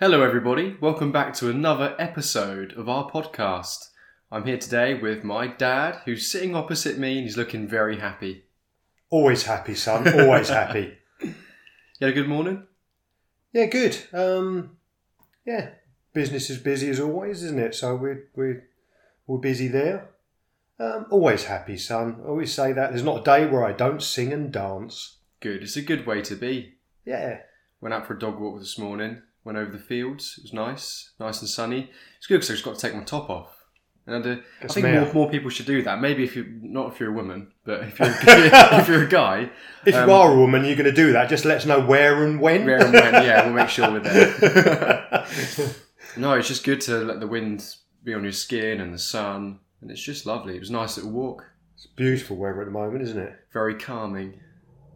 Hello, everybody. Welcome back to another episode of our podcast. I'm here today with my dad, who's sitting opposite me and he's looking very happy. Always happy, son. Always happy. You had a good morning? Yeah, good. Um, yeah, business is busy as always, isn't it? So we're we're we're busy there. Um, always happy, son. I always say that. There's not a day where I don't sing and dance. Good. It's a good way to be. Yeah, Went out for a dog walk this morning. Went over the fields. It was nice, nice and sunny. It's good because I just got to take my top off. And uh, I think more, more people should do that. Maybe if you not if you're a woman, but if you're if you're a guy, if Um, you are a woman, you're going to do that. Just let us know where and when. where and when, yeah, we'll make sure we're there. no, it's just good to let the wind be on your skin and the sun, and it's just lovely. It was a nice little walk, it's beautiful weather at the moment, isn't it? very calming.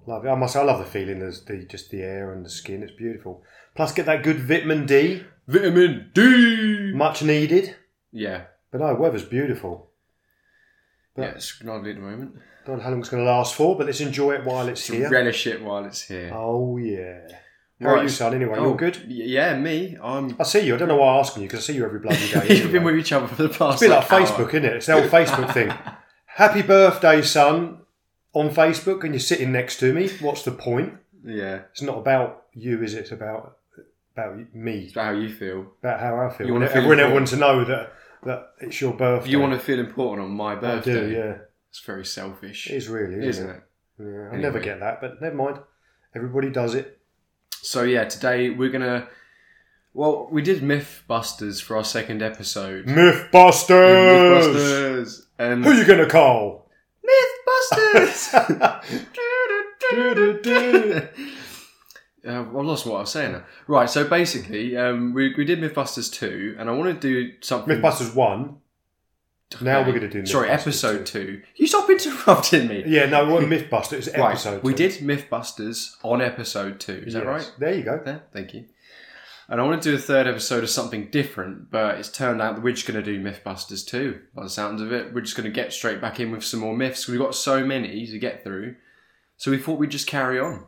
Love it. I must. say, I love the feeling. There's the just the air and the skin. It's beautiful. Plus, get that good vitamin D, Vitamin D. much needed. Yeah, But no, weather's beautiful. yeah, it's lovely at the moment. Don't know how long it's going to last for, but let's enjoy it while it's here. relish it while it's here. Oh yeah. How are you, son? Anyway, Oh, you're good. Yeah, me. I'm. I see you. I don't know why I'm asking you because I see you every bloody day. You've been with each other for the past. It's a bit like hour. Facebook, isn't it? It's the old Facebook thing. Happy birthday, son, on Facebook, and you're sitting next to me. What's the point? Yeah, It's not about you, is it? It's about about me, about how you feel. about how I feel. You feel everyone to know that that it's your birthday. You want to feel important on my birthday. I do, yeah. It's very selfish, It is really, isn't, isn't it? it? Yeah, I Anyway. never get that, but never mind. Everybody does it. So yeah, today we're gonna. Well, we did MythBusters for our second episode. Mythbusters. MythBusters and Who are you gonna call? MythBusters. Uh, I lost what I was saying now. Right, so basically, um, we, we did MythBusters 2, and I want to do something. Mythbusters one. Now we're going to do. Sorry, episode two. 2. You stop interrupting me. Yeah, no, wasn't Mythbusters. It's Right, episode. we two. did MythBusters on episode 2. Is that Yes. right? There you go. There, thank you. And I want to do a third episode of something different, but it's turned out that we're just going to do Mythbusters 2, By the sounds of it, we're just going to get straight back in with some more myths. We've got so many to get through, so we thought we'd just carry on.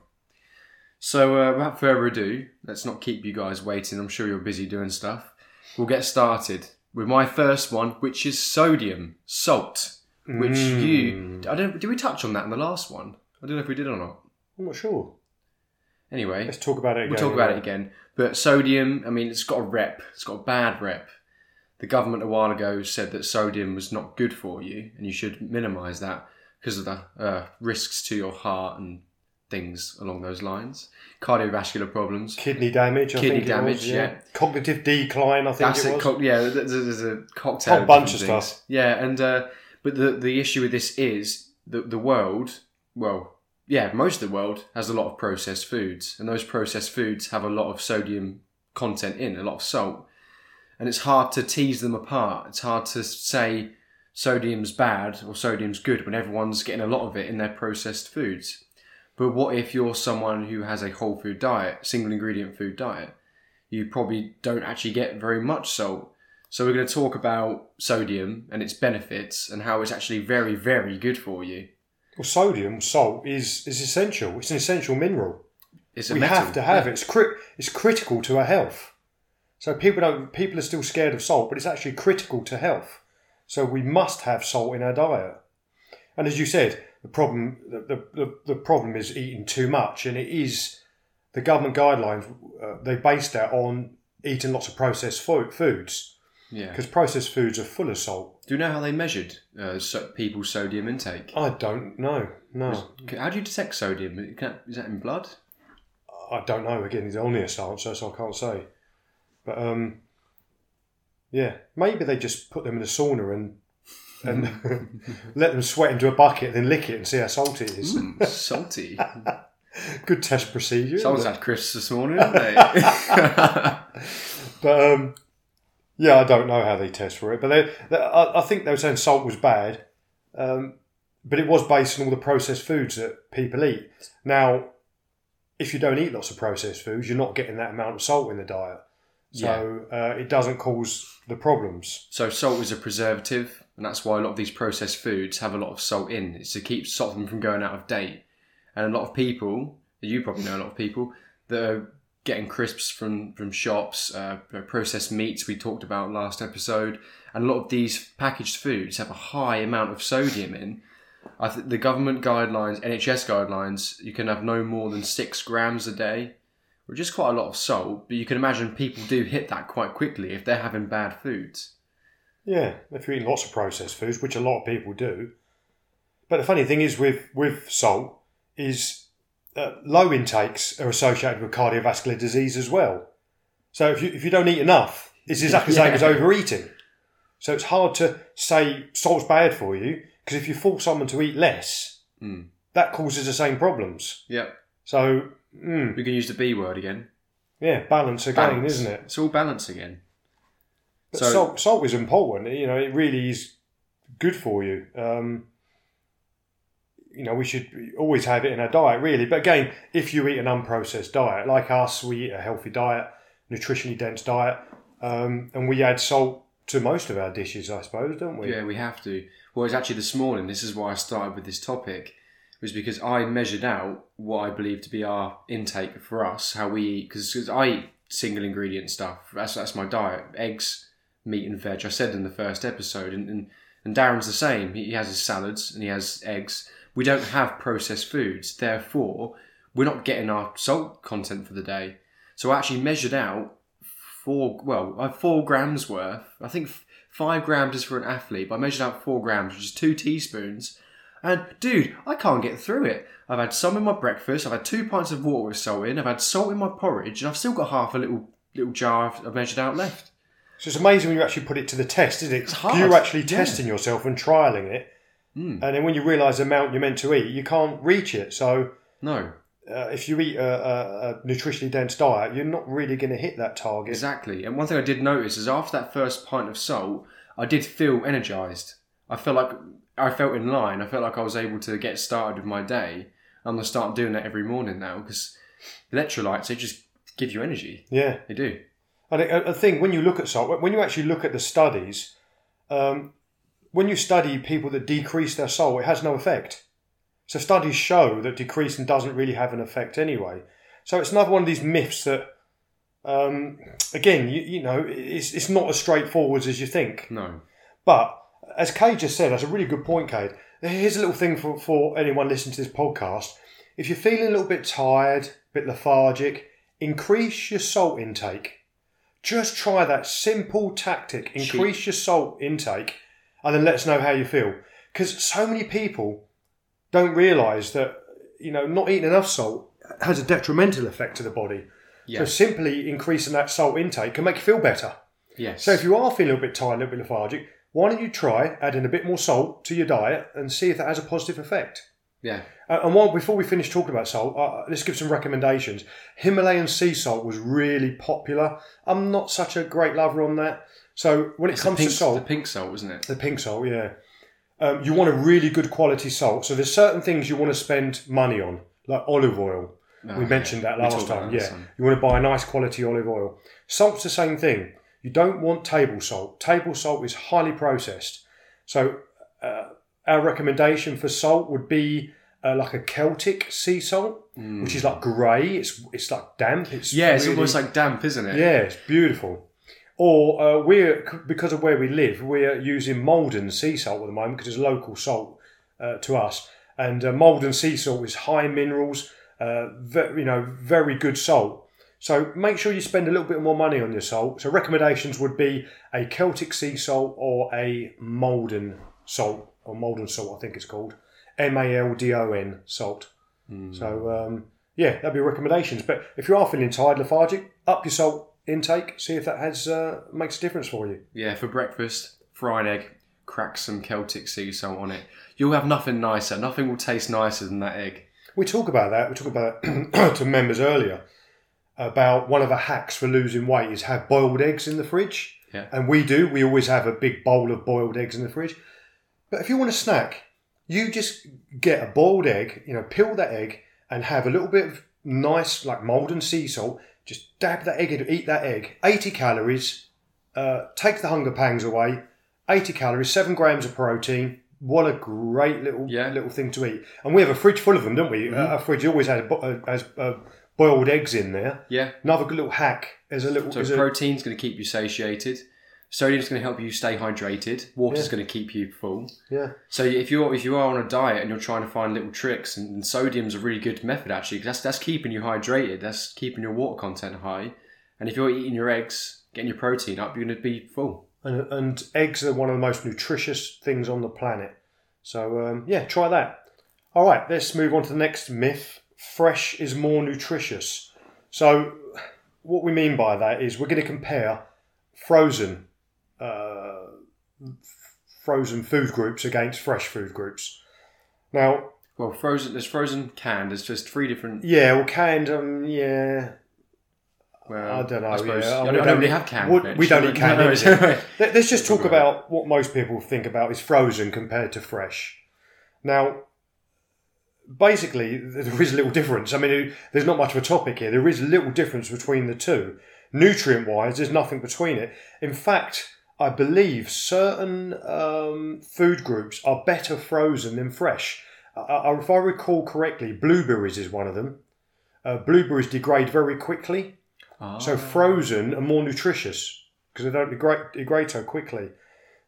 So, uh, without further ado, let's not keep you guys waiting. I'm sure you're busy doing stuff. We'll get started with my first one, which is sodium, salt. Which you, Mm. I don't. Did we touch on that in the last one? I don't know if we did or not. I'm not sure. Anyway, Let's talk about it again. We'll talk about it again. But sodium, I mean, it's got a rep. It's got a bad rep. The government a while ago said that sodium was not good for you, and you should minimise that because of the uh, risks to your heart and things along those lines. Cardiovascular problems. Kidney damage. I Kidney think it was, damage, yeah. Cognitive decline. I think That's it was. Co- yeah, there's, there's a cocktail. Whole bunch of different stuff. things. Yeah, and uh, but the the issue with this is that the world, well, yeah, most of the world has a lot of processed foods, and those processed foods have a lot of sodium content in, a lot of salt, and it's hard to tease them apart. It's hard to say sodium's bad or sodium's good when everyone's getting a lot of it in their processed foods. But what if you're someone who has a whole food diet, single ingredient food diet? You probably don't actually get very much salt. So we're going to talk about sodium and its benefits and how it's actually very, very good for you. Well, sodium, salt is is essential. It's an essential mineral. It's a we metal. have to have it. It's cri- It's critical to our health. So people don't. People are still scared of salt, but it's actually critical to health. So we must have salt in our diet. And as you said, the problem the, the, the, problem is eating too much, and it is the government guidelines. Uh, they base that on eating lots of processed fo- foods Yeah. because processed foods are full of salt. Do you know how they measured uh, so- people's sodium intake? I don't know. No, How do you detect sodium? Is that in blood? I don't know. Again, it's the honest answer, so I can't say. But um, yeah, maybe they just put them in a sauna and and let them sweat into a bucket, then lick it and see how salty it is. Mm, salty. Good test procedure. Someone's had crisps this morning, haven't they? But um, yeah, I don't know how they test for it. But they, they, I, I think they were saying salt was bad, um, but it was based on all the processed foods that people eat. Now, if you don't eat lots of processed foods, you're not getting that amount of salt in the diet. So uh, it doesn't cause the problems. so salt is a preservative, and that's why a lot of these processed foods have a lot of salt in. It's to keep stop them from going out of date. And a lot of people, you probably know a lot of people that are getting crisps from from shops, uh, processed meats we talked about last episode, and a lot of these packaged foods have a high amount of sodium in. I think the government guidelines, NHS guidelines, you can have no more than six grams a day, which is quite a lot of salt. But you can imagine people do hit that quite quickly if they're having bad foods. Yeah, if you're eating lots of processed foods, which a lot of people do. But the funny thing is with with salt is uh, low intakes are associated with cardiovascular disease as well. So if you if you don't eat enough, it's exactly the same as overeating. So it's hard to say salt's bad for you because if you force someone to eat less, Mm. that causes the same problems. Yep, So mm, we can use the B word again. yeah, balance again, Balance. isn't it? It's all balance again. But So- salt, salt is important. You know, it really is good for you. Um, you know, we should always have it in our diet, really. But again, if you eat an unprocessed diet, like us, we eat a healthy diet, nutritionally dense diet, um, and we add salt to most of our dishes, I suppose, don't we? Yeah, we have to. Well, it's actually this morning. This is why I started with this topic, was because I measured out what I believe to be our intake for us, how we eat. Because I eat single ingredient stuff. That's that's my diet: eggs, meat, and veg. I said in the first episode, and and, and Darren's the same. He has his salads and he has eggs. We don't have processed foods, therefore we're not getting our salt content for the day. So I actually measured out four. Well, I four grams worth. I think five grams is for an athlete, but I measured out four grams, which is two teaspoons. And dude, I can't get through it. I've had some in my breakfast. I've had two pints of water with salt in. I've had salt in my porridge, and I've still got half a little little jar I've measured out left. So it's amazing when you actually put it to the test, isn't it? It's hard, You're actually yeah. testing yourself and trialing it. Mm. And then when you realise the amount you're meant to eat, you can't reach it. So No, uh, if you eat a, a, a nutritionally dense diet, you're not really going to hit that target. exactly. And one thing I did notice is after that first pint of salt, I did feel energized. I felt like I felt in line. I felt like I was able to get started with my day. I'm gonna start doing that every morning now because electrolytes they just give you energy. Yeah. They do. And I I think when you look at salt, when you actually look at the studies, um, when you study people that decrease their salt, it has no effect. So studies show that decreasing doesn't really have an effect anyway. So it's another one of these myths that, um, again, you, you know, it's, it's not as straightforward as you think. No. But as Kate just said, that's a really good point, Kate. Here's a little thing for, for anyone listening to this podcast. If you're feeling a little bit tired, a bit lethargic, increase your salt intake. Just try that simple tactic. Increase your salt intake and then let us know how you feel. Because so many people don't realise that, you know, not eating enough salt has a detrimental effect to the body. So simply increasing that salt intake can make you feel better. yes. So if you are feeling a bit tired, a little bit lethargic, why don't you try adding a bit more salt to your diet and see if that has a positive effect? Yeah. Uh, and while, before we finish talking about salt, uh, let's give some recommendations. Himalayan sea salt was really popular. I'm not such a great lover on that. So when it It's comes pink, to salt, the pink salt, isn't it? the pink salt, yeah. Um, you want a really good quality salt. So there's certain things you want to spend money on, like olive oil. Oh, we mentioned yeah. that last time. Yeah, you want to buy a nice quality olive oil. Salt's the same thing. You don't want table salt. Table salt is highly processed. So uh, our recommendation for salt would be uh, like a Celtic sea salt, which is like grey. It's it's like damp. It's Mm. Yeah, it's really- almost like damp, isn't it? yeah, it's beautiful. Or uh, we're because of where we live, we're using Maldon sea salt at the moment because it's local salt uh, to us, and uh, Maldon sea salt is high in minerals, uh, you know, very good salt. So make sure you spend a little bit more money on your salt. So recommendations would be a Celtic sea salt or a Maldon salt or Maldon salt, I think it's called M A L D O N salt. So um, yeah, that'd be recommendations. But if you are feeling tired, lethargic, up your salt intake. See if that has uh, makes a difference for you. Yeah, for breakfast, fried egg, crack some Celtic sea salt on it. You'll have nothing nicer. Nothing will taste nicer than that egg. We talk about that. We talked about to members earlier about one of the hacks for losing weight is have boiled eggs in the fridge. Yeah. And we do. We always have a big bowl of boiled eggs in the fridge. But if you want a snack, you just get a boiled egg. You know, peel that egg and have a little bit of nice like Maldon sea salt. Just dab that egg in, eat that egg. Eighty calories. Uh, take the hunger pangs away. Eighty calories, seven grams of protein. What a great little Yeah. little thing to eat. And we have a fridge full of them, don't we? Uh, our fridge always has, uh, has uh, boiled eggs in there. Yeah. Another good little hack is a little. So a, protein's going to keep you satiated. Sodium's going to help you stay hydrated. Water's Yeah. going to keep you full. yeah, So if you're if you are on a diet and you're trying to find little tricks, and, and sodium's a really good method actually, 'cause that's that's keeping you hydrated. That's keeping your water content high. And if you're eating your eggs, getting your protein up, you're going to be full. and, and eggs are one of the most nutritious things on the planet. So um, yeah, try that. All right, let's move on to the next myth. Fresh is more nutritious. So what we mean by that is we're going to compare frozen uh, frozen food groups against fresh food groups. Now, Well, frozen. There's frozen, canned. There's just three different. yeah, well, canned, um, yeah, Well, I don't know, I suppose yeah. I mean, don't, don't- really have canned. would- we don't eat canned No, no. Let- Let's just talk about what most people think about is frozen compared to fresh. Now, basically, there is a little difference. I mean, there's not much of a topic here. There is a little difference between the two. Nutrient wise, there's nothing between it. In fact, I believe certain um, food groups are better frozen than fresh. I, if I recall correctly, blueberries is one of them. Uh, blueberries degrade very quickly. Ah. So frozen are more nutritious because they don't degrade, degrade so quickly.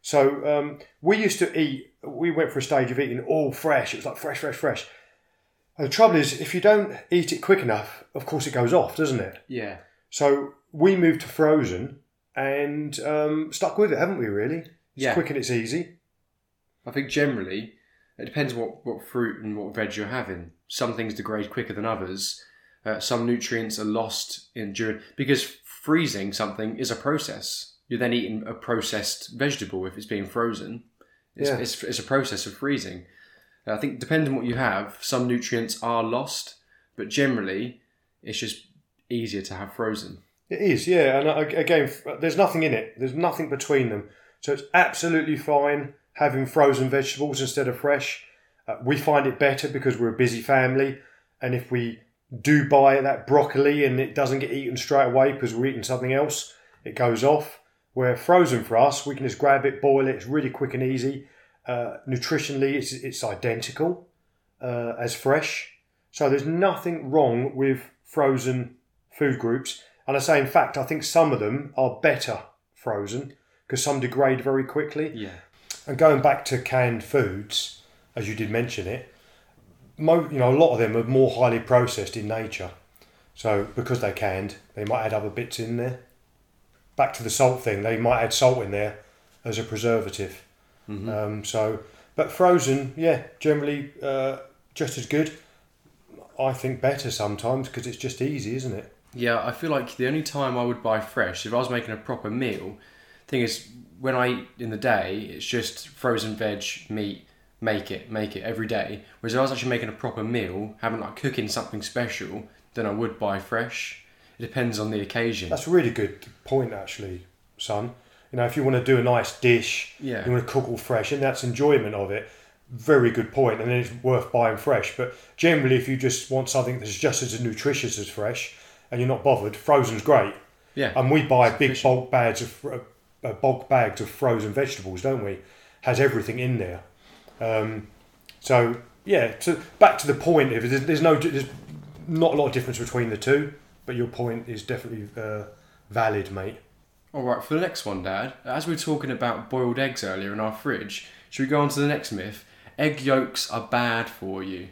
So um, we used to eat. We went for a stage of eating all fresh. It was like fresh, fresh, fresh. And the trouble is, if you don't eat it quick enough, of course it goes off, doesn't it? yeah. So we moved to frozen and um, stuck with it, haven't we? Really? It's Yeah. quick and it's easy. I think generally it depends what, what fruit and what veg you're having. Some things degrade quicker than others. Uh, some nutrients are lost in during because freezing something is a process. You're then eating a processed vegetable if it's being frozen. It's, Yeah. it's, it's a process of freezing. I think depending on what you have, some nutrients are lost, but generally it's just easier to have frozen. It is, yeah. And uh, again, there's nothing in it. There's nothing between them. So it's absolutely fine having frozen vegetables instead of fresh. Uh, we find it better because we're a busy family. And if we do buy that broccoli and it doesn't get eaten straight away because we're eating something else, it goes off. Where frozen for us, we can just grab it, boil it. It's really quick and easy. Uh, nutritionally, it's, it's identical uh, as fresh. So there's nothing wrong with frozen food groups. And I say, in fact, I think some of them are better frozen because some degrade very quickly. Yeah. And going back to canned foods, as you did mention it, mo- you know, a lot of them are more highly processed in nature. So because they're canned, they might add other bits in there. Back to the salt thing, they might add salt in there as a preservative. Um, so, but frozen, yeah, generally uh, just as good. I think better sometimes because it's just easy, isn't it? Yeah, I feel like the only time I would buy fresh, if I was making a proper meal, thing is when I eat in the day, it's just frozen veg, meat, make it, make it every day. Whereas if I was actually making a proper meal, having like cooking something special, then I would buy fresh. It depends on the occasion. That's a really good point, actually, son. You know, if you want to do a nice dish, Yeah. you want to cook all fresh, and that's enjoyment of it. Very good point, and then it's worth buying fresh. But generally, if you just want something that's just as nutritious as fresh, and you're not bothered, frozen's great. Yeah. And we buy big bulk bags of fr- uh, bulk bags of frozen vegetables, don't we? Has everything in there. Um, so yeah, to, back to the point. If there's, there's no, there's not a lot of difference between the two, but your point is definitely uh, valid, mate. All right, for the next one, Dad, as we were talking about boiled eggs earlier in our fridge, should we go on to the next myth? Egg yolks are bad for you.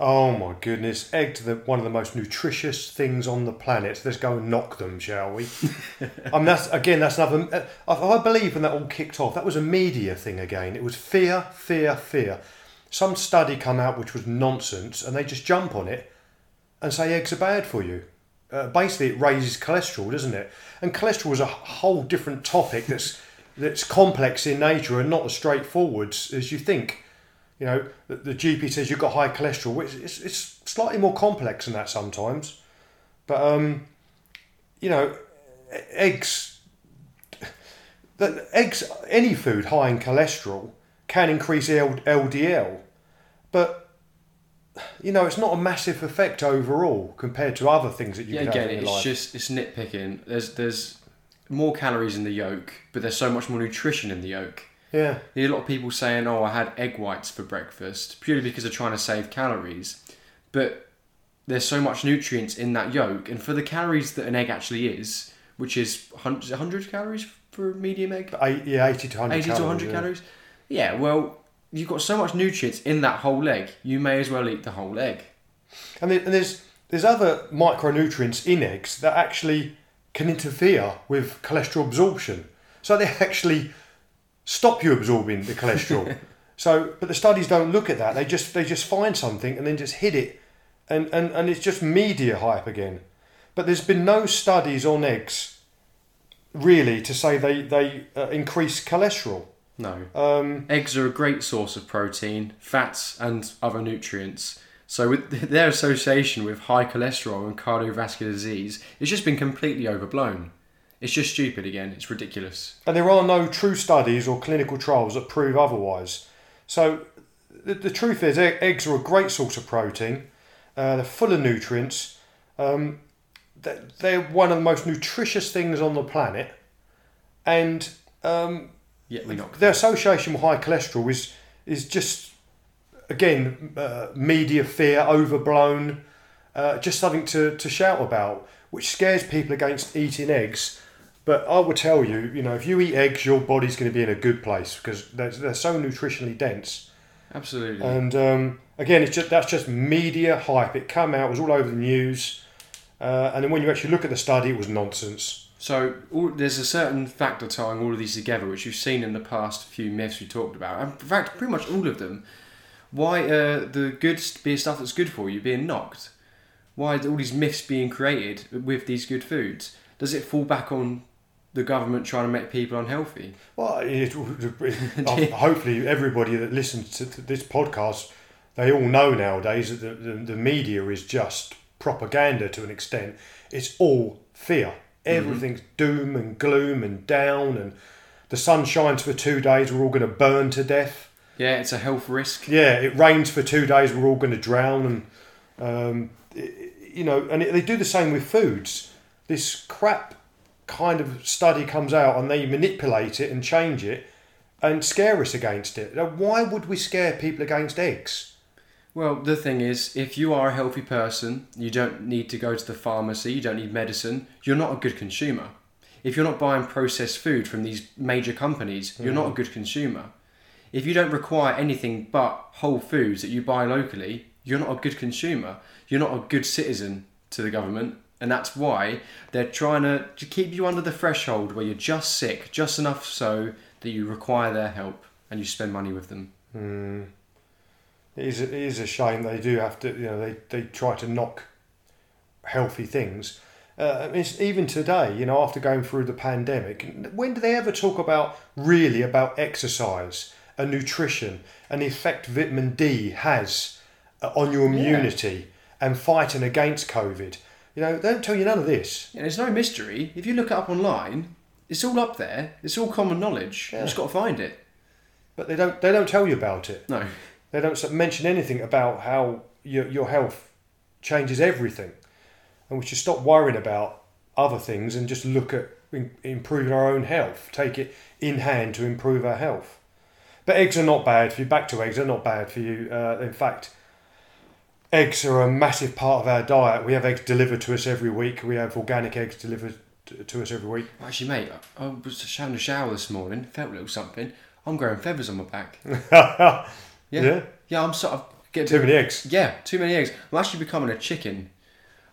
Oh my goodness, Egg are the, one of the most nutritious things on the planet. Let's go and knock them, shall we? I mean, that's again, that's another. I, I believe when that all kicked off, that was a media thing again. It was fear, fear, fear. Some study come out which was nonsense, and they just jump on it and say eggs are bad for you. Uh, basically, it raises cholesterol, doesn't it? And cholesterol is a whole different topic that's that's complex in nature and not as straightforward as you think. You know, the, the GP says you've got high cholesterol. It's, it's, it's slightly more complex than that sometimes. But, um, you know, eggs, the, eggs, any food high in cholesterol can increase LDL. But, you know, it's not a massive effect overall compared to other things that you Yeah, can again, have in your it's life. just it's nitpicking. There's there's more calories in the yolk, but there's so much more nutrition in the yolk. Yeah. You hear a lot of people saying, "Oh, I had egg whites for breakfast," purely because they're trying to save calories. But there's so much nutrients in that yolk, and for the calories that an egg actually is, which is 100, 100 calories for a medium egg, yeah, 80 to 100 80 to 100 yeah. calories. Yeah, well, you've got so much nutrients in that whole egg, you may as well eat the whole egg. And, there, and there's there's other micronutrients in eggs that actually can interfere with cholesterol absorption. So they actually stop you absorbing the cholesterol. so, but the studies don't look at that. They just they just find something and then just hit it, and and, and it's just media hype again. But there's been no studies on eggs really to say they they uh, increase cholesterol. No. Um, Eggs are a great source of protein, fats, and other nutrients. So, with their association with high cholesterol and cardiovascular disease, it's just been completely overblown. It's just stupid again. It's ridiculous. And there are no true studies or clinical trials that prove otherwise. So the, the truth is, eggs are a great source of protein. Uh, they're full of nutrients. Um, they're, they're one of the most nutritious things on the planet. And um, Yet we not. their association with high cholesterol is is just again uh, media fear overblown uh, just something to, to shout about which scares people against eating eggs but I will tell you you know if you eat eggs your body's going to be in a good place because they're, they're so nutritionally dense Absolutely. and um, again it's just that's just media hype it came out it was all over the news uh, and then when you actually look at the study it was nonsense So all, there's a certain factor tying all of these together, which you've seen in the past few myths we talked about. And in fact, pretty much all of them. Why uh, the good being stuff that's good for you being knocked? Why are all these myths being created with these good foods? Does it fall back on the government trying to make people unhealthy? Well, it, it, hopefully everybody that listens to this podcast, they all know nowadays that the, the, the media is just propaganda to an extent. It's all fear. Everything's doom and gloom and down, and the sun shines for two days. We're all going to burn to death. Yeah, it's a health risk. Yeah, it rains for two days. We're all going to drown, and um, i- you know, and it, they do the same with foods. This crap kind of study comes out, and they manipulate it and change it, and scare us against it. Now, why would we scare people against eggs? Well, the thing is, if you are a healthy person, you don't need to go to the pharmacy, you don't need medicine, you're not a good consumer. If you're not buying processed food from these major companies, you're not a mm. good consumer. If you don't require anything but whole foods that you buy locally, you're not a good consumer. You're not a good citizen to the government. And that's why they're trying to, to keep you under the threshold where you're just sick, just enough so that you require their help and you spend money with them. It is, it is a shame they do have to, you know, they, they try to knock healthy things. Uh, it's, even today, you know, after going through the pandemic, when do they ever talk about really about exercise and nutrition and the effect vitamin D has uh, on your immunity and fighting against COVID? You know, they don't tell you none of this. Yeah, there's no mystery. If you look it up online, it's all up there. It's all common knowledge. Yeah. You just got to find it. But they don't they don't tell you about it. No. They don't mention anything about how your, your health changes everything. And we should stop worrying about other things and just look at in, improving our own health. Take it in hand to improve our health. But eggs are not bad for you. Back to eggs, they're not bad for you. Uh, in fact, eggs are a massive part of our diet. We have eggs delivered to us every week. We have organic eggs delivered to, us every week. Actually, mate, I was just having a shower this morning. Felt a little something. I'm growing feathers on my back. yeah. Yeah. Yeah, I'm sort of getting. Too many eggs. Yeah, too many eggs. I'm actually becoming a chicken.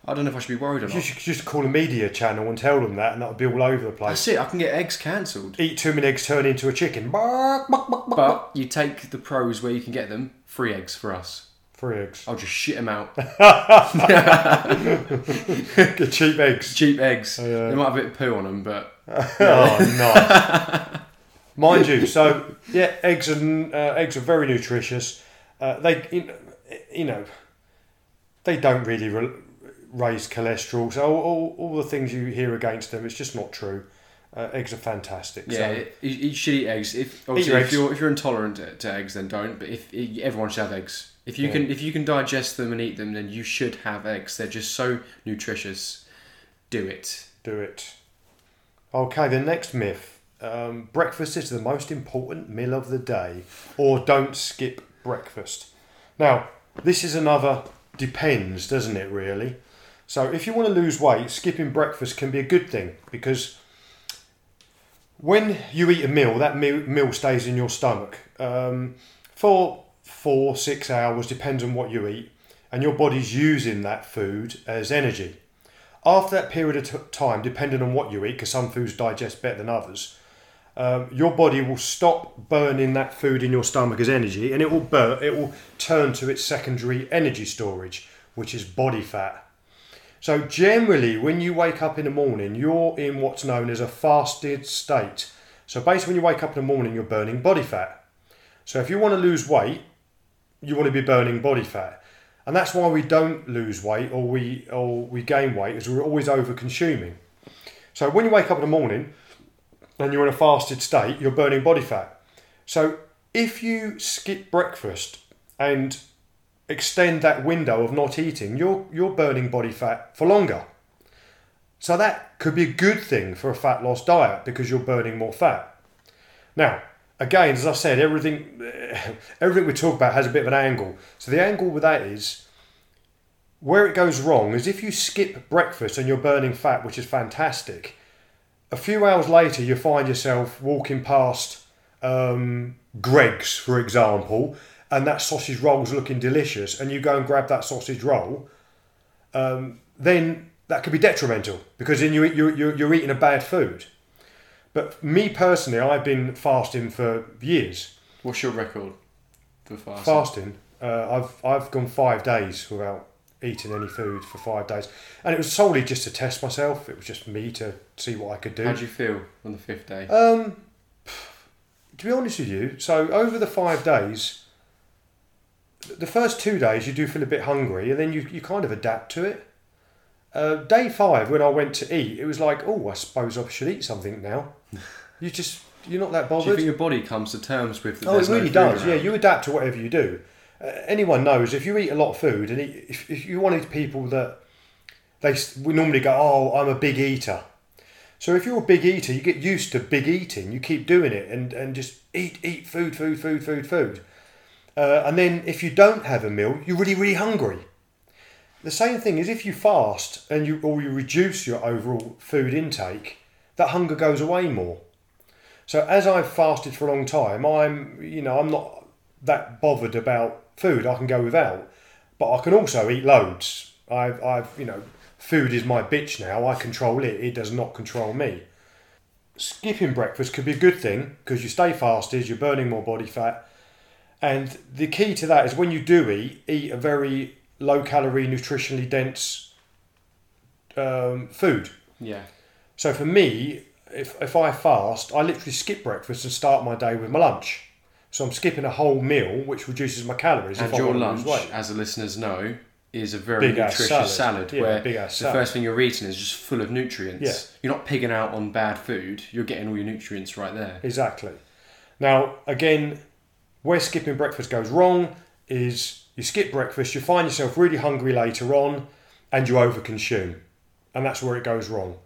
I don't know if I should be worried or You should just call a media channel and tell them that, and that'll be all over the place. That's it. I can get eggs cancelled. eat too many eggs, turn into a chicken. But you take the pros where you can get them. Free eggs for us. Three eggs. I'll just shit them out. Get cheap eggs. Cheap eggs. Oh, yeah. They might have a bit of poo on them, but oh, nice. Mind you, so yeah, eggs and uh, eggs are very nutritious. Uh, they, you know, they don't really re- raise cholesterol. So all, all, all the things you hear against them, it's just not true. Uh, eggs are fantastic. Yeah, so, you, you should eat eggs. If your if eggs. you're if you're intolerant to, to eggs, then don't. But if everyone should have eggs, if you Yeah. can if you can digest them and eat them, then you should have eggs. They're just so nutritious. Do it. do it. Okay, the next myth. Um, breakfast is the most important meal of the day, or don't skip breakfast. Now, this is another depends, doesn't it, really? So if you want to lose weight, skipping breakfast can be a good thing because when you eat a meal, that meal, meal stays in your stomach um, for four, six hours, depends on what you eat, and your body's using that food as energy. After that period of t- time, depending on what you eat, because some foods digest better than others, um, your body will stop burning that food in your stomach as energy, and it will burn. It will turn to its secondary energy storage, which is body fat. So generally, when you wake up in the morning, you're in what's known as a fasted state. So basically, when you wake up in the morning, you're burning body fat. So if you want to lose weight, you want to be burning body fat, and that's why we don't lose weight or we or we gain weight, is we're always over consuming. So when you wake up in the morning and you're in a fasted state, you're burning body fat. So if you skip breakfast and extend that window of not eating, you're you're burning body fat for longer. So that could be a good thing for a fat loss diet because you're burning more fat. Now, again, as I said, everything everything we talk about has a bit of an angle. So the angle with that is where it goes wrong is if you skip breakfast and you're burning fat, which is fantastic. A few hours later, you find yourself walking past um, Greggs, for example, and that sausage roll's looking delicious, and you go and grab that sausage roll. Um, then that could be detrimental because then you, you, you're eating a bad food. But me personally, I've been fasting for years. What's your record for fasting? Fasting, uh, I've I've gone five days without eating any food for five days, and it was solely just to test myself. It was just me to see what I could do. How do you feel on the fifth day? Um, to be honest with you, so over the five days, the first two days you do feel a bit hungry, and then you, you kind of adapt to it. Uh, day five, when I went to eat, it was like, oh, I suppose I should eat something now. you just you're not that do you bothered. think your body comes to terms with? That Oh, it no really food does. Yeah, you adapt to whatever you do. Uh, anyone knows if you eat a lot of food, and eat, if, if you're one of these people that they we normally go, oh, I'm a big eater. So if you're a big eater, you get used to big eating. You keep doing it and, and just eat, eat food, food, food, food, food. Uh, and then if you don't have a meal, you're really, really hungry. The same thing is if you fast and you or you reduce your overall food intake, that hunger goes away more. So as I've fasted for a long time, I'm you know I'm not that bothered about food. I can go without, but I can also eat loads. I've I've you know food is my bitch now. I control it. It does not control me. Skipping breakfast could be a good thing because you stay fasted. You're burning more body fat, and the key to that is when you do eat, eat a very low calorie, nutritionally dense um, food. Yeah. So for me, if, if I fast, I literally skip breakfast and start my day with my lunch. So I'm skipping a whole meal, which reduces my calories. And if I your lunch, as the listeners know, is a very Big nutritious salad. salad, Yeah, where the salad. first thing you're eating is just full of nutrients. Yeah. You're not pigging out on bad food. You're getting all your nutrients right there. Exactly. Now, again, where skipping breakfast goes wrong is you skip breakfast, you find yourself really hungry later on, and you overconsume. And that's where it goes wrong.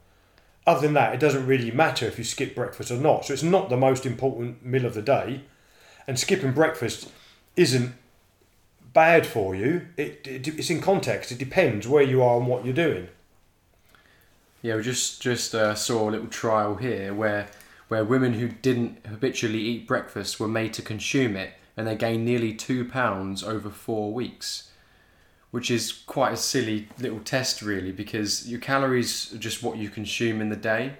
Other than that, it doesn't really matter if you skip breakfast or not. So it's not the most important meal of the day. And skipping breakfast isn't bad for you. It, it, it's in context. It depends where you are and what you're doing. Yeah, we just just uh, saw a little trial here where where women who didn't habitually eat breakfast were made to consume it, and they gained nearly two pounds over four weeks, which is quite a silly little test, really, because your calories are just what you consume in the day,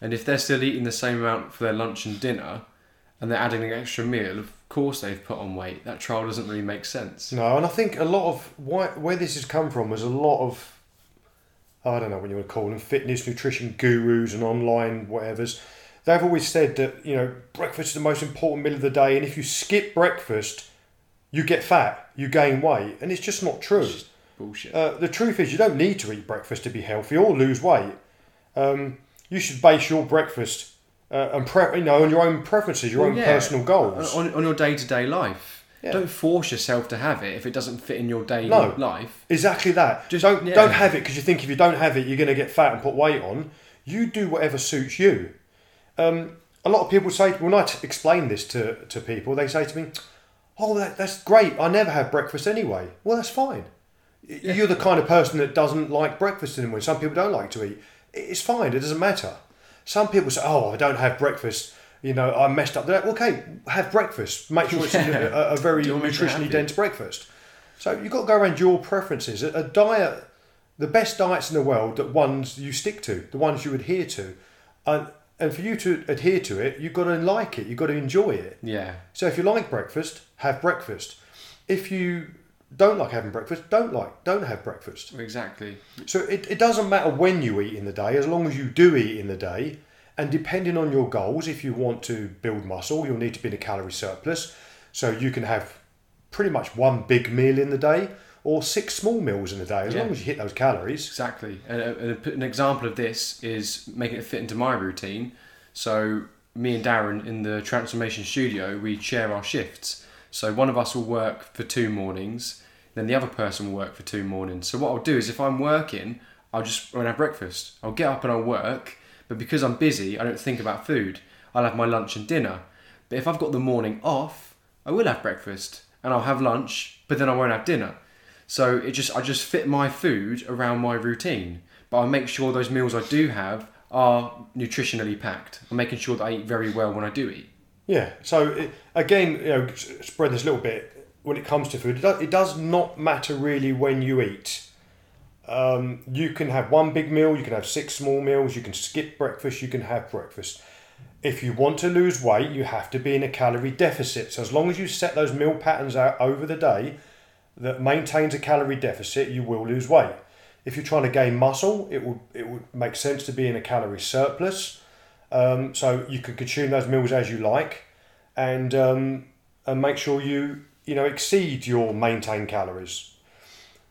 and if they're still eating the same amount for their lunch and dinner, and they're adding an extra meal, of course they've put on weight. That trial doesn't really make sense. No, and I think a lot of why, where this has come from was a lot of I don't know what you would call them fitness nutrition gurus and online whatevers. They've always said that you know breakfast is the most important meal of the day, and if you skip breakfast, you get fat, you gain weight, and it's just not true. Just bullshit. Uh, the truth is, you don't need to eat breakfast to be healthy or lose weight. Um, you should base your breakfast uh, and pre- you know on your own preferences, your Well, own yeah, personal goals. on, on your day to day life. Yeah. Don't force yourself to have it if it doesn't fit in your daily No. life. Exactly that. Just- don't yeah. don't have it because you think if you don't have it, you're going to get fat and put weight on. You do whatever suits you. Um, a lot of people say when I t- explain this to, to people, they say to me, "Oh, that, that's great. I never have breakfast anyway." Well, that's fine. You're the kind of person that doesn't like breakfast in the morning. Some people don't like to eat. It's fine. It doesn't matter. Some people say, "Oh, I don't have breakfast." You know, I messed up. They're like, okay, have breakfast. Make sure it's Yeah. a, a very Do what makes you nutritionally dense breakfast. So you've got to go around your preferences. A, a diet, the best diets in the world, that ones you stick to, the ones you adhere to, and and for you to adhere to it, you've got to like it. You've got to enjoy it. Yeah. So if you like breakfast, have breakfast. If you don't like having breakfast, don't like, don't have breakfast. Exactly. So it, it doesn't matter when you eat in the day, as long as you do eat in the day. And depending on your goals, if you want to build muscle, you'll need to be in a calorie surplus. So you can have pretty much one big meal in the day or six small meals in a day, as Yeah. long as you hit those calories. Exactly. And uh, a, a- an example of this is making it fit into my routine. So me and Darren in the transformation studio, we share our shifts. So one of us will work for two mornings, then the other person will work for two mornings. So what I'll do is if I'm working, I'll just won't have breakfast. I'll get up and I'll work, but because I'm busy, I don't think about food. I'll have my lunch and dinner. But if I've got the morning off, I will have breakfast and I'll have lunch, but then I won't have dinner. So it just I just fit my food around my routine, but I make sure those meals I do have are nutritionally packed. I'm making sure that I eat very well when I do eat. Yeah. So it, again, you know, spread this a little bit when it comes to food. It does, it does not matter really when you eat. Um, you can have one big meal. You can have six small meals. You can skip breakfast. You can have breakfast. If you want to lose weight, you have to be in a calorie deficit. So as long as you set those meal patterns out over the day that maintains a calorie deficit, you will lose weight. If you're trying to gain muscle, it would it would make sense to be in a calorie surplus. Um, so you can consume those meals as you like, and um, and make sure you you know exceed your maintained calories.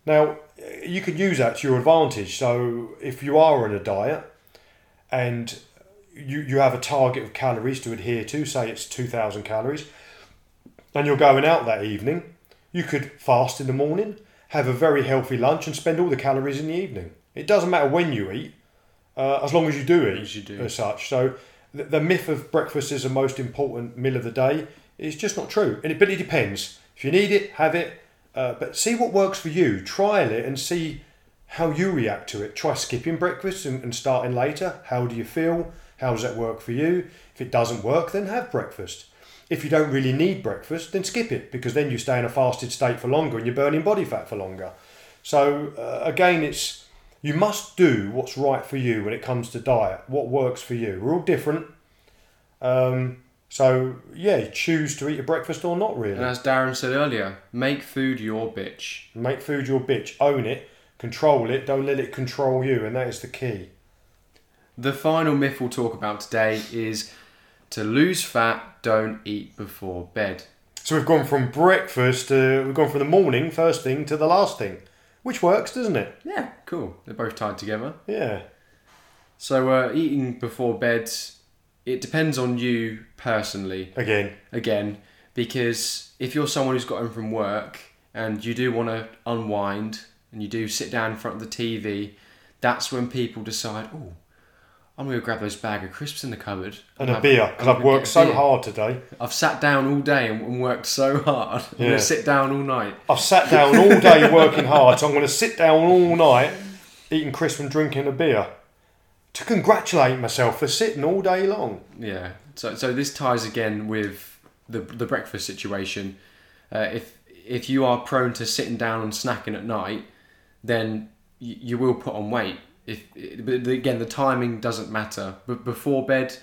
Now you can use that to your advantage. So if you are on a diet, and you you have a target of calories to adhere to, say it's two thousand calories, and you're going out that evening, you could fast in the morning, have a very healthy lunch, and spend all the calories in the evening. It doesn't matter when you eat, uh, as long as you do eat As you do. as such. So the, the myth of breakfast is the most important meal of the day is just not true. And it, but it depends. If you need it, have it. Uh, but see what works for you. Trial it and see how you react to it. Try skipping breakfast and, and starting later. How do you feel? How does that work for you? If it doesn't work, then have breakfast. If you don't really need breakfast, then skip it because then you stay in a fasted state for longer and you're burning body fat for longer. So uh, again, it's you must do what's right for you when it comes to diet. What works for you? We're all different. Um, so yeah, choose to eat your breakfast or not. Really, And as Darren said earlier, make food your bitch. make food your bitch. Own it. Control it. Don't let it control you, and that is the key. The final myth we'll talk about today is to lose fat, don't eat before bed. So we've gone from breakfast. To, we've gone from the morning first thing to the last thing, which works, doesn't it? Yeah, cool. They're both tied together. Yeah. So uh, eating before bed, it depends on you personally. Again, Again, because if you're someone who's got home from work and you do want to unwind and you do sit down in front of the TV, that's when people decide, oh, I'm going to grab those bag of crisps in the cupboard and a beer because I've worked so beer. hard today. I've sat down all day and, and worked so hard. I'm going to sit down all night. I've sat down all day working hard, so I'm going to sit down all night eating crisps and drinking a beer to congratulate myself for sitting all day long. Yeah. So so this ties again with the the breakfast situation. Uh, if if you are prone to sitting down and snacking at night, then you, you will put on weight. If but again the timing doesn't matter. But before bed,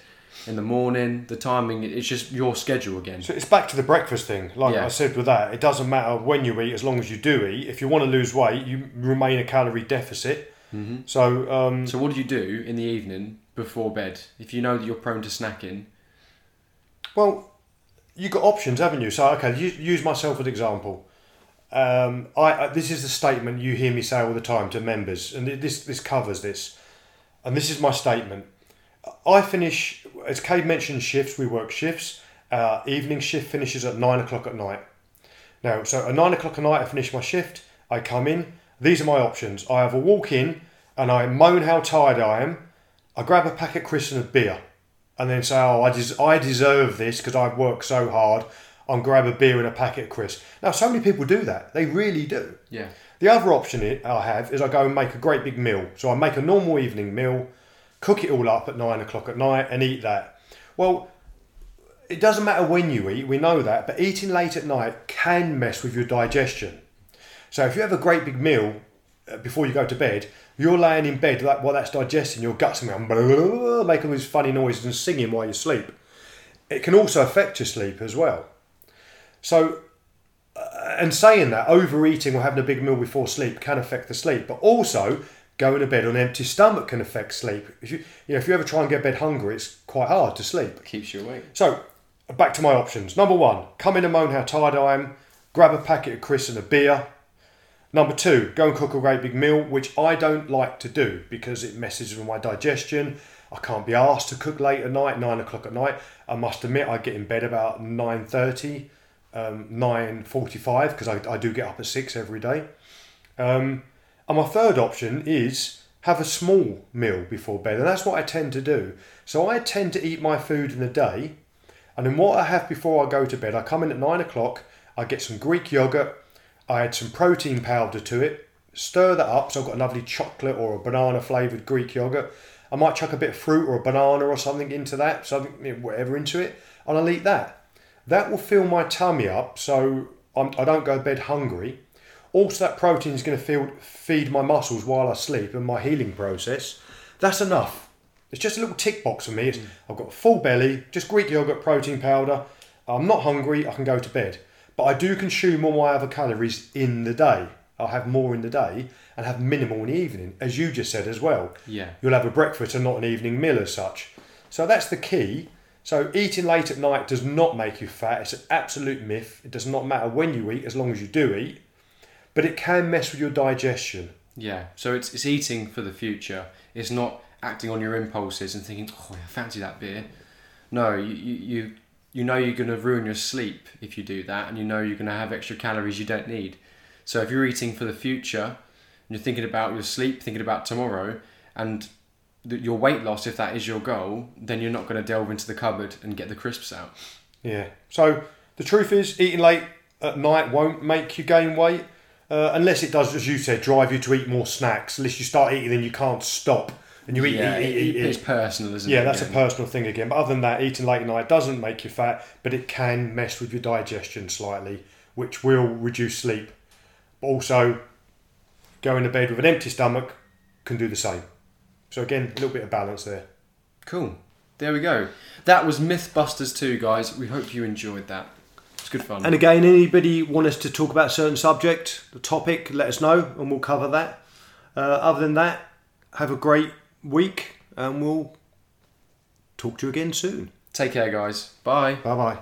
in the morning, the timing it's just your schedule again. So it's back to the breakfast thing. Like Yeah. I said with that, it doesn't matter when you eat as long as you do eat. If you want to lose weight, you remain a calorie deficit. hmm So um, So what do you do in the evening before bed if you know that you're prone to snacking? Well, you've got options, haven't you? So, okay, use, use myself as an example. Um, I, I this is the statement you hear me say all the time to members, and this this covers this. And this is my statement. I finish, as Kate mentioned, shifts. We work shifts. Our evening shift finishes at nine o'clock at night. Now, so at nine o'clock at night, I finish my shift. I come in. These are my options. I have a walk in, and I moan how tired I am. I grab a packet of crisps and a beer and then say, "Oh, I, des- I deserve this because I've worked so hard." I'll grab a beer and a packet of crisps. Now, so many people do that. They really do. Yeah. The other option i- have is I go and make a great big meal. So I make a normal evening meal, cook it all up at nine o'clock at night, and eat that. Well, it doesn't matter when you eat, we know that, but eating late at night can mess with your digestion. So if you have a great big meal uh, before you go to bed, you're laying in bed like while that's digesting, your guts going blah, blah, blah, making all these funny noises and singing while you sleep. It can also affect your sleep as well. So, uh, and saying that, overeating or having a big meal before sleep can affect the sleep, but also going to bed on an empty stomach can affect sleep. If you, you know, if you ever try and get to bed hungry, it's quite hard to sleep. Keeps you awake. So, back to my options. Number one, come in and moan how tired I am, grab a packet of crisps and a beer. Number two, go and cook a great big meal, which I don't like to do because it messes with my digestion. I can't be asked to cook late at night, nine o'clock at night. I must admit, I get in bed about nine thirty, um, nine forty-five because I, I do get up at six every day. Um, and my third option is have a small meal before bed, and that's what I tend to do. So I tend to eat my food in the day, and then what I have before I go to bed, I come in at nine o'clock, I get some Greek yogurt, I add some protein powder to it, stir that up, so I've got a lovely chocolate or a banana flavoured Greek yogurt. I might chuck a bit of fruit or a banana or something into that, something whatever into it, and I'll eat that. That will fill my tummy up, so I'm, I don't go to bed hungry. Also, that protein is going to feed my muscles while I sleep and my healing process. That's enough. It's just a little tick box for me. It's, mm. I've got a full belly, just Greek yogurt, protein powder. I'm not hungry. I can go to bed. But I do consume all my other calories in the day. I'll have more in the day and have minimal in the evening, as you just said as well. Yeah. You'll have a breakfast and not an evening meal as such. So that's the key. So eating late at night does not make you fat. It's an absolute myth. It does not matter when you eat, as long as you do eat. But it can mess with your digestion. Yeah. So it's it's eating for the future. It's not acting on your impulses and thinking, oh, I fancy that beer. No, you you you, know you're going to ruin your sleep if you do that, and you know you're going to have extra calories you don't need. So if you're eating for the future, and you're thinking about your sleep, thinking about tomorrow, and your weight loss, if that is your goal, then you're not going to delve into the cupboard and get the crisps out. Yeah. So the truth is, eating late at night won't make you gain weight, uh, unless it does, as you said, drive you to eat more snacks. Unless you start eating, then you can't stop, and you eat, yeah, eat, eat, eat, it's eat. personal, isn't it? Yeah, that's a personal thing again. But other than that, eating late at night doesn't make you fat, but it can mess with your digestion slightly, which will reduce sleep. But also, going to bed with an empty stomach can do the same. So again, a little bit of balance there. Cool. There we go. That was Mythbusters 2, guys. We hope you enjoyed that. It's good fun. And again, anybody want us to talk about a certain subject, the topic, let us know and we'll cover that. Uh, other than that, have a great week and we'll talk to you again soon. Take care, guys. Bye. Bye bye.